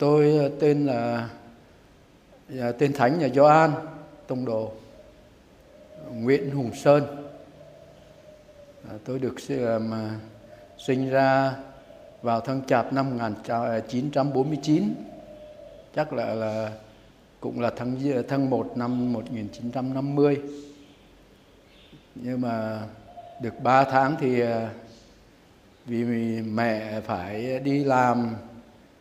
Tôi ờ, tên là dạ, tên thánh là Gioan, tông đồ, Nguyễn Hùng Sơn. Ờ, tôi được ờ, sinh ra vào tháng chạp năm 1949 chắc là là cũng là tháng tháng 1 năm 1950 nhưng mà được 3 tháng thì vì mẹ phải đi làm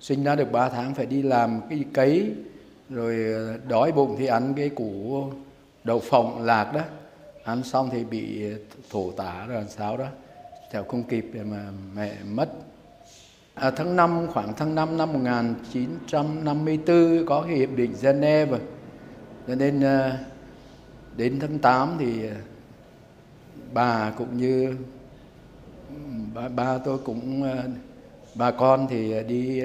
sinh ra được 3 tháng phải đi làm cái cấy rồi ờ, đói bụng thì ăn cái củ đậu phộng lạc đó. Ăn xong thì bị thổ tả rồi làm sao đó. Chào không kịp để mà mẹ mất. À, tháng 5 khoảng tháng 5 năm 1954 có cái hiệp định Geneva. Cho nên ờ, đến tháng 8 thì ờ, bà cũng như ừ, ba, ba tôi cũng bà con thì đi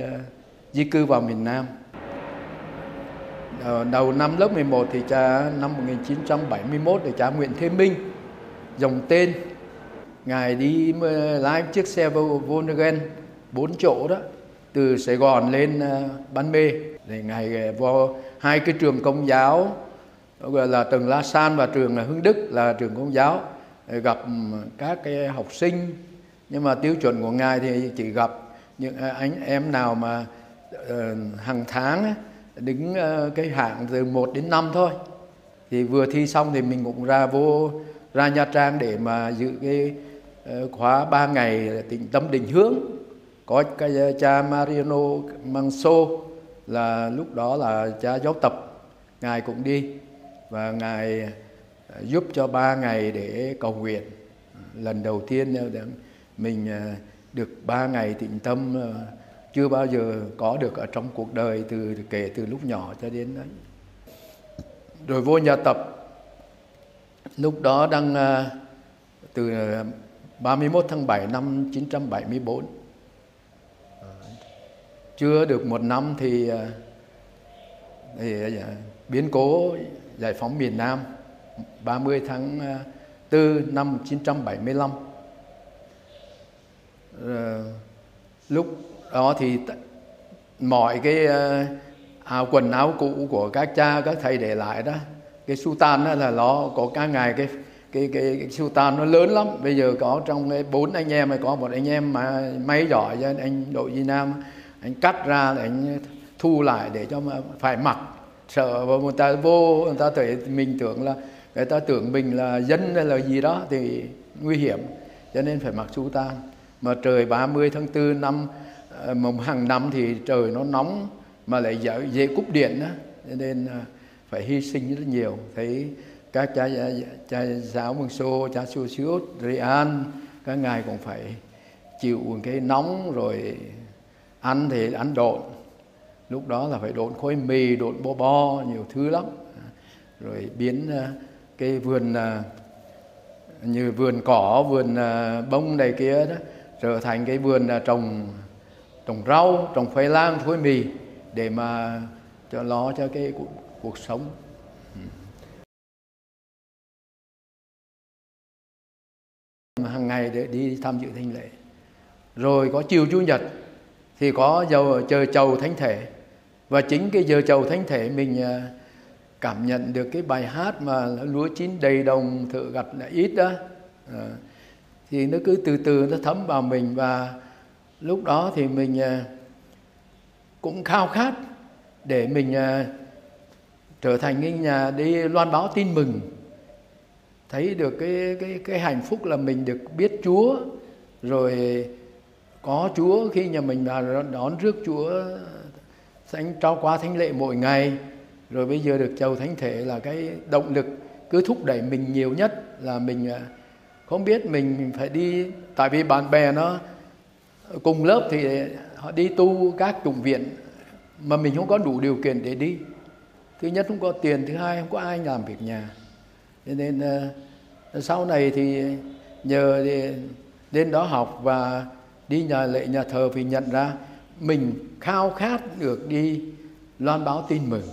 di cư vào miền Nam. Ờ, đầu năm lớp 11 thì cha, năm 1971 thì cha Nguyễn Thế Minh dòng tên. Ngài đi ờ, lái chiếc xe Volkswagen 4 chỗ đó, từ Sài Gòn lên ờ, Ban Mê. Để ngài vào hai cái trường công giáo gọi là trường La San và trường Hưng Đức, là trường công giáo. Gặp ừ, các cái học sinh. Nhưng mà tiêu chuẩn của ngài thì chỉ gặp những anh em nào mà Ờ, hàng tháng đứng ờ, cái hạng từ 1 đến 5 thôi. Thì vừa thi xong thì mình cũng ra vô, ra Nha Trang để mà dự cái ờ, khóa 3 ngày tĩnh tâm định hướng có cái cha Mariano Manso là lúc đó là cha giáo tập. Ngài cũng đi và ngài giúp cho ba ngày để cầu nguyện. Lần đầu tiên mình được ba ngày tịnh tâm chưa bao giờ có được ở trong cuộc đời từ kể từ lúc nhỏ cho đến đấy rồi vô nhà tập lúc đó đang à, từ à, 31 tháng 7 năm 1974 chưa được một năm thì, à, thì dạ, biến cố giải phóng miền Nam 30 tháng 4 năm 1975 ờ, lúc đó thì mọi cái áo quần áo cũ của các cha các thầy để lại đó. Cái su tan đó là nó có cả ngày cái cái cái, cái su tan nó lớn lắm. Bây giờ có trong cái bốn anh em hay có một anh em mà may giỏi cho anh đội Việt Nam. Anh cắt ra để anh thu lại để cho mà phải mặc. Sợ và người ta vô người ta thấy mình tưởng là người ta tưởng mình là dân hay là gì đó thì nguy hiểm. Cho nên phải mặc su tan mà trời 30 tháng 4 năm Ờ, mùng hàng năm thì trời nó nóng mà lại dễ, dễ cúp điện đó nên à, phải hy sinh rất nhiều. Thấy các cha cha giáo mừng xô cha su siốt an các ngài cũng phải chịu cái nóng rồi ăn thì ăn độn. Lúc đó là phải độn khối mì độn bo bo nhiều thứ lắm. Rồi biến à, cái vườn à, như vườn cỏ vườn bông này kia đó trở thành cái vườn trồng trồng rau trồng khoai lang khoai mì để mà cho lo cho cái cuộc, cuộc sống. Hàng ngày để đi tham dự thánh lễ. Rồi có chiều chủ nhật thì có giờ chờ chầu thánh thể. Và chính cái giờ chầu thánh thể mình à, cảm nhận được cái bài hát mà lúa chín đầy đồng thợ gặt là ít đó. À, thì nó cứ từ từ nó thấm vào mình và lúc đó thì mình à, cũng khao khát để mình à, trở thành cái nhà đi loan báo tin mừng. Thấy được cái cái cái hạnh phúc là mình được biết Chúa, rồi có Chúa khi nhà mình là đón rước Chúa thánh, trao qua thánh lễ mỗi ngày. Rồi bây giờ được chầu thánh thể là cái động lực, cứ thúc đẩy mình nhiều nhất là mình à, không biết mình phải đi, tại vì bạn bè nó cùng lớp thì họ đi tu các chủng viện mà mình không có đủ điều kiện để đi. Thứ nhất không có tiền, thứ hai không có ai làm việc nhà. Cho nên ờ, sau này thì nhờ đến đó học và đi nhà lệ, nhà thờ thì nhận ra mình khao khát được đi loan báo tin mừng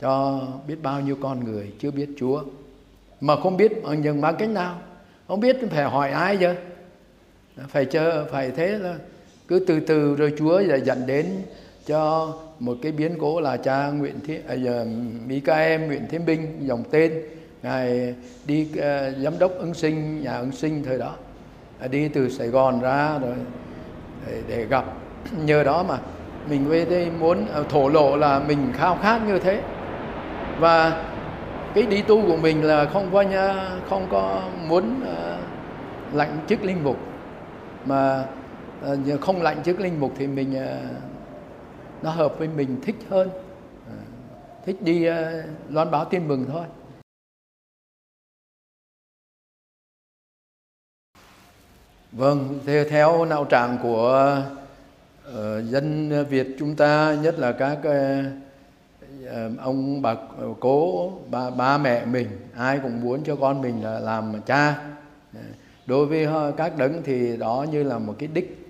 cho biết bao nhiêu con người chưa biết Chúa. Mà không biết bằng những bằng cách nào? Không biết phải hỏi ai chứ? Phải chờ phải thế là cứ từ từ rồi Chúa sẽ dẫn đến cho một cái biến cố là cha Nguyễn Thế à, giờ Mỹ ca em Nguyễn Thế Binh dòng tên ngài đi uh, giám đốc ứng sinh nhà ứng sinh thời đó à, đi từ Sài Gòn ra rồi để, để gặp. Nhờ đó mà mình về đây muốn à, thổ lộ là mình khao khát như thế. Và cái đi tu của mình là không có nha không có muốn uh, lạnh chức linh mục mà ờ, không lạnh trước linh mục thì mình ờ, nó hợp với mình thích hơn. Ờ, thích đi loan báo tin mừng thôi. Vâng theo, theo não trạng của uh, dân Việt chúng ta nhất là các uh, ông bà cố ba, ba mẹ mình ai cũng muốn cho con mình là làm cha đối với ờ, các đấng thì đó như là một cái đích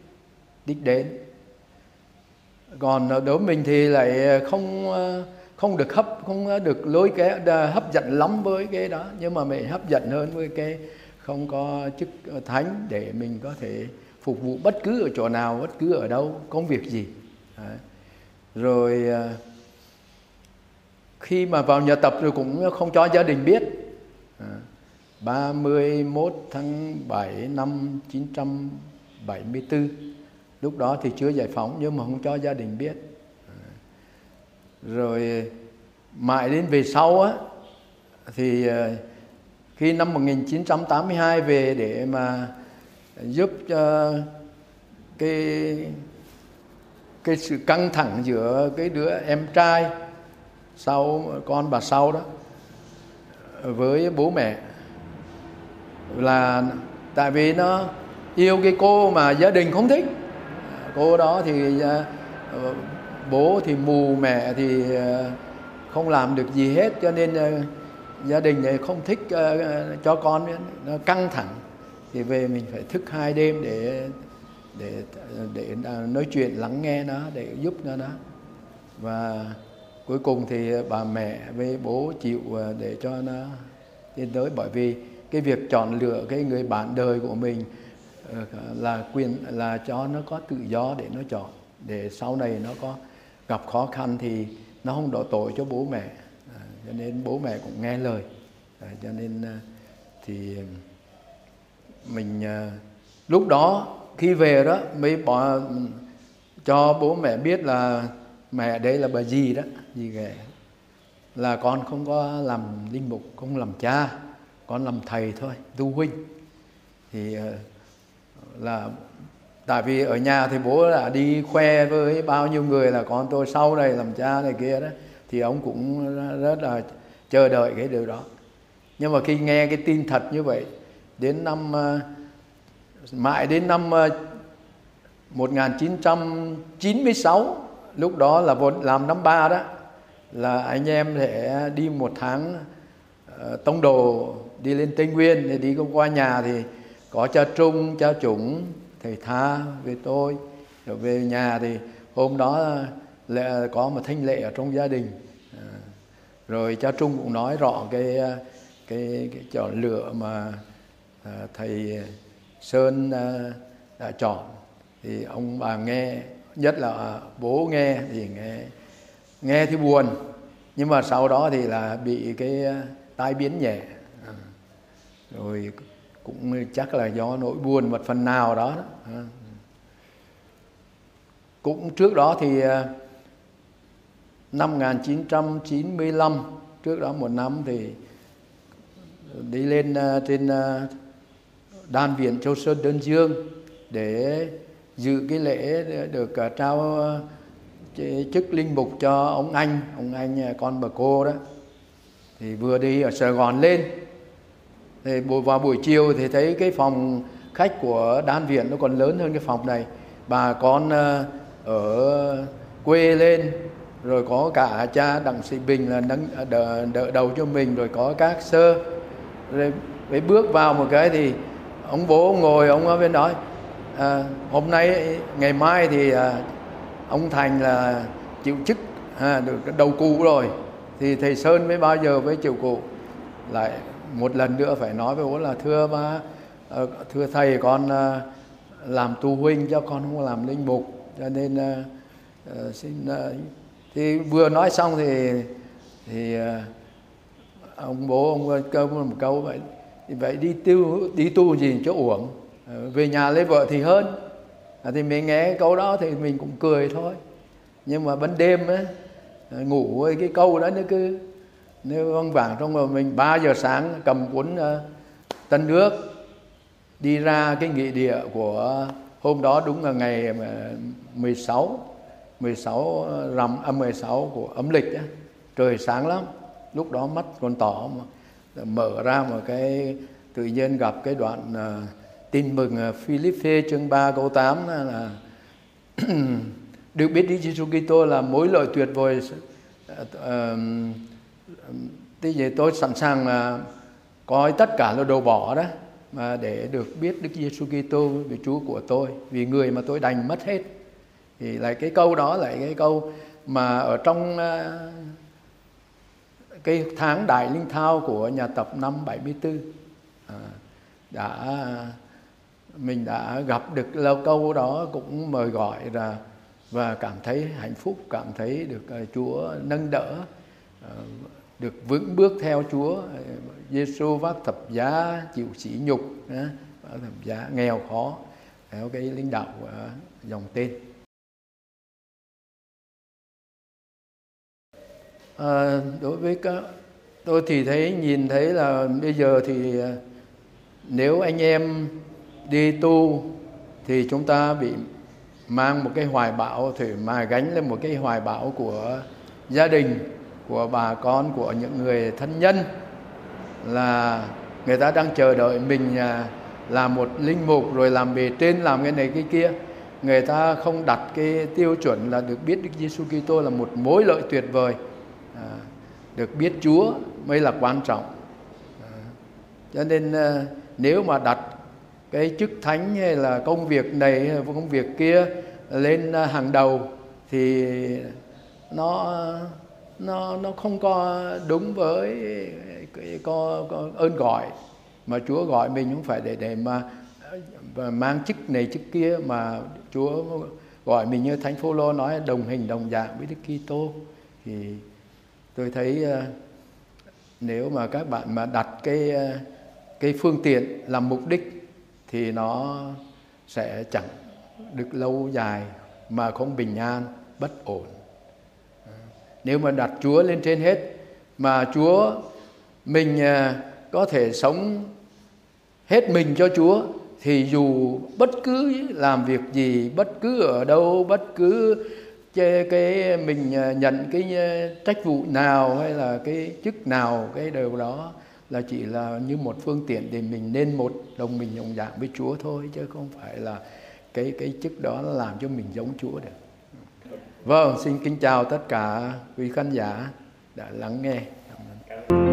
đích đến. Còn ờ, đối với mình thì lại ờ, không không được hấp, không được lối cái hấp dẫn lắm với cái đó. Nhưng mà mình hấp dẫn hơn với cái không có chức thánh để mình có thể phục vụ bất cứ ở chỗ nào, bất cứ ở đâu, công việc gì. Rồi khi mà vào nhà tập rồi cũng không cho gia đình biết. 31 tháng 7 năm 974 lúc đó thì chưa giải phóng, nhưng mà không cho gia đình biết. Rồi, mãi đến về sau á, thì ờ, khi năm 1982 về để mà giúp cho cái cái sự căng thẳng giữa cái đứa em trai sau, con bà sau đó, với bố mẹ là tại vì nó yêu cái cô mà gia đình không thích. Cô đó thì à, ờ, bố thì mù mẹ thì à, không làm được gì hết, cho nên à, gia đình này không thích cho con nó căng thẳng. Thì về mình phải thức hai đêm để để để nói chuyện, lắng nghe nó, để giúp nó. Đó và cuối cùng thì bà mẹ với bố chịu để cho nó tiến tới. Bởi vì cái việc chọn lựa cái người bạn đời của mình ờ, là quyền là cho nó có tự do để nó chọn. Để sau này nó có gặp khó khăn thì nó không đổ tội cho bố mẹ. À, cho nên bố mẹ cũng nghe lời. À, cho nên thì mình lúc đó khi về đó mới bỏ cho bố mẹ biết là mẹ đây là bà gì đó gì ghẻ là con không có làm linh mục không làm cha con làm thầy thôi tu huynh. Thì ờ, là, tại vì ở nhà thì bố đã đi khoe với bao nhiêu người là con tôi sau này làm cha này kia đó, thì ông cũng rất là chờ đợi cái điều đó. Nhưng mà khi nghe cái tin thật như vậy, đến năm ờ, mãi đến năm ờ, 1996 lúc đó là làm năm ba đó, là anh em sẽ đi một tháng tông đồ đi lên tây nguyên thì đi qua nhà thì có cha trung cha chủng thầy tha về tôi. Rồi về nhà thì hôm đó lệ, có một thanh lệ ở trong gia đình. À, rồi cha trung cũng nói rõ cái cái, cái chọn lựa mà à, thầy sơn à, đã chọn. Thì ông bà nghe nhất là bố nghe thì nghe nghe thì buồn. Nhưng mà sau đó thì là bị cái à, tai biến nhẹ rồi cũng chắc là do nỗi buồn một phần nào đó, à. cũng trước đó thì à, năm 1995 trước đó một năm thì đi lên à, trên đan viện Châu Sơn Đơn Dương để dự cái lễ được trao chức linh mục cho ông anh ông anh con bà cô đó. Thì vừa đi ở Sài Gòn lên thì vào buổi chiều thì thấy cái phòng khách của đan viện nó còn lớn hơn cái phòng này. Bà con ờ, ở quê lên rồi có cả cha đặng sĩ bình là nâng ờ, đỡ, đỡ đầu cho mình rồi có các sơ. Rồi mới bước vào một cái thì ông bố ngồi ông ở bên nói à, ờ, hôm nay ngày mai thì à, ông thành là chịu chức à, được đầu cụ rồi. Thì thầy sơn mới bao giờ mới chịu cụ. Lại một lần nữa phải nói với bố là thưa ba ờ, thưa thầy con ờ, làm tu huynh cho con không làm linh mục. Cho nên uh, xin uh, thì vừa nói xong thì thì uh, ông bố ông câu một câu vậy thì vậy đi tu đi tu gì cho uổng? Về nhà lấy vợ thì hơn. À, thì mình nghe câu đó thì mình cũng cười thôi. Nhưng mà ban đêm á ngủ với cái câu đó nó cứ nếu văng vàng trong rồi mình 3 giờ sáng cầm cuốn uh, tân nước đi ra cái nghị địa của hôm đó đúng là ngày ờ, 16 16 ờ, rằm à, âm 16 của âm lịch á, trời sáng lắm lúc đó mắt còn tỏ mà mở ra một cái tự nhiên gặp cái đoạn uh, tin mừng uh, Philippe chương 3 câu 8 là được biết Đức Giêsu Kitô là mối lợi tuyệt vời uh, Thế vậy tôi sẵn sàng là coi tất cả là đồ bỏ đó mà để được biết Đức Giêsu Kitô vì Chúa của tôi vì người mà tôi đành mất hết. Thì lại cái câu đó lại cái câu mà ở trong à, cái tháng đại linh thao của nhà tập năm 74 à, đã mình đã gặp được lâu câu đó cũng mời gọi là và cảm thấy hạnh phúc cảm thấy được à, Chúa nâng đỡ. Ờ, được vững bước theo Chúa. Ờ, Giêsu vác thập giá chịu sỉ nhục vác thập giá nghèo khó theo cái lãnh đạo ờ, dòng tên. À, đối với các tôi thì thấy nhìn thấy là bây giờ thì nếu anh em đi tu thì chúng ta bị mang một cái hoài bão thì mà gánh lên một cái hoài bão của gia đình của bà con của những người thân nhân là người ta đang chờ đợi mình à, làm một linh mục rồi làm bề trên làm cái này cái kia. Người ta không đặt cái tiêu chuẩn là được biết Đức Giêsu Kitô là một mối lợi tuyệt vời à, được biết Chúa mới là quan trọng. À, cho nên à, nếu mà đặt cái chức thánh hay là công việc này hay công việc kia lên à, hàng đầu thì nó nó nó không có đúng với cái có, có ơn gọi mà Chúa gọi mình không phải để để mà mang chức này chức kia mà Chúa gọi mình như Thánh Phaolô nói đồng hình đồng dạng với Đức Kitô. Thì tôi thấy ờ, nếu mà các bạn mà đặt cái ờ, cái phương tiện làm mục đích thì nó sẽ chẳng được lâu dài mà không bình an bất ổn nếu mà đặt Chúa lên trên hết, mà Chúa mình à, có thể sống hết mình cho Chúa, thì dù bất cứ làm việc gì, bất cứ ở đâu, bất cứ cái mình à, nhận cái à, trách vụ nào hay là cái chức nào, cái điều đó là chỉ là như một phương tiện để mình nên một đồng mình đồng dạng với Chúa thôi, chứ không phải là cái cái chức đó làm cho mình giống Chúa được. Vâng, xin kính chào tất cả quý khán giả đã lắng nghe. Cảm ơn.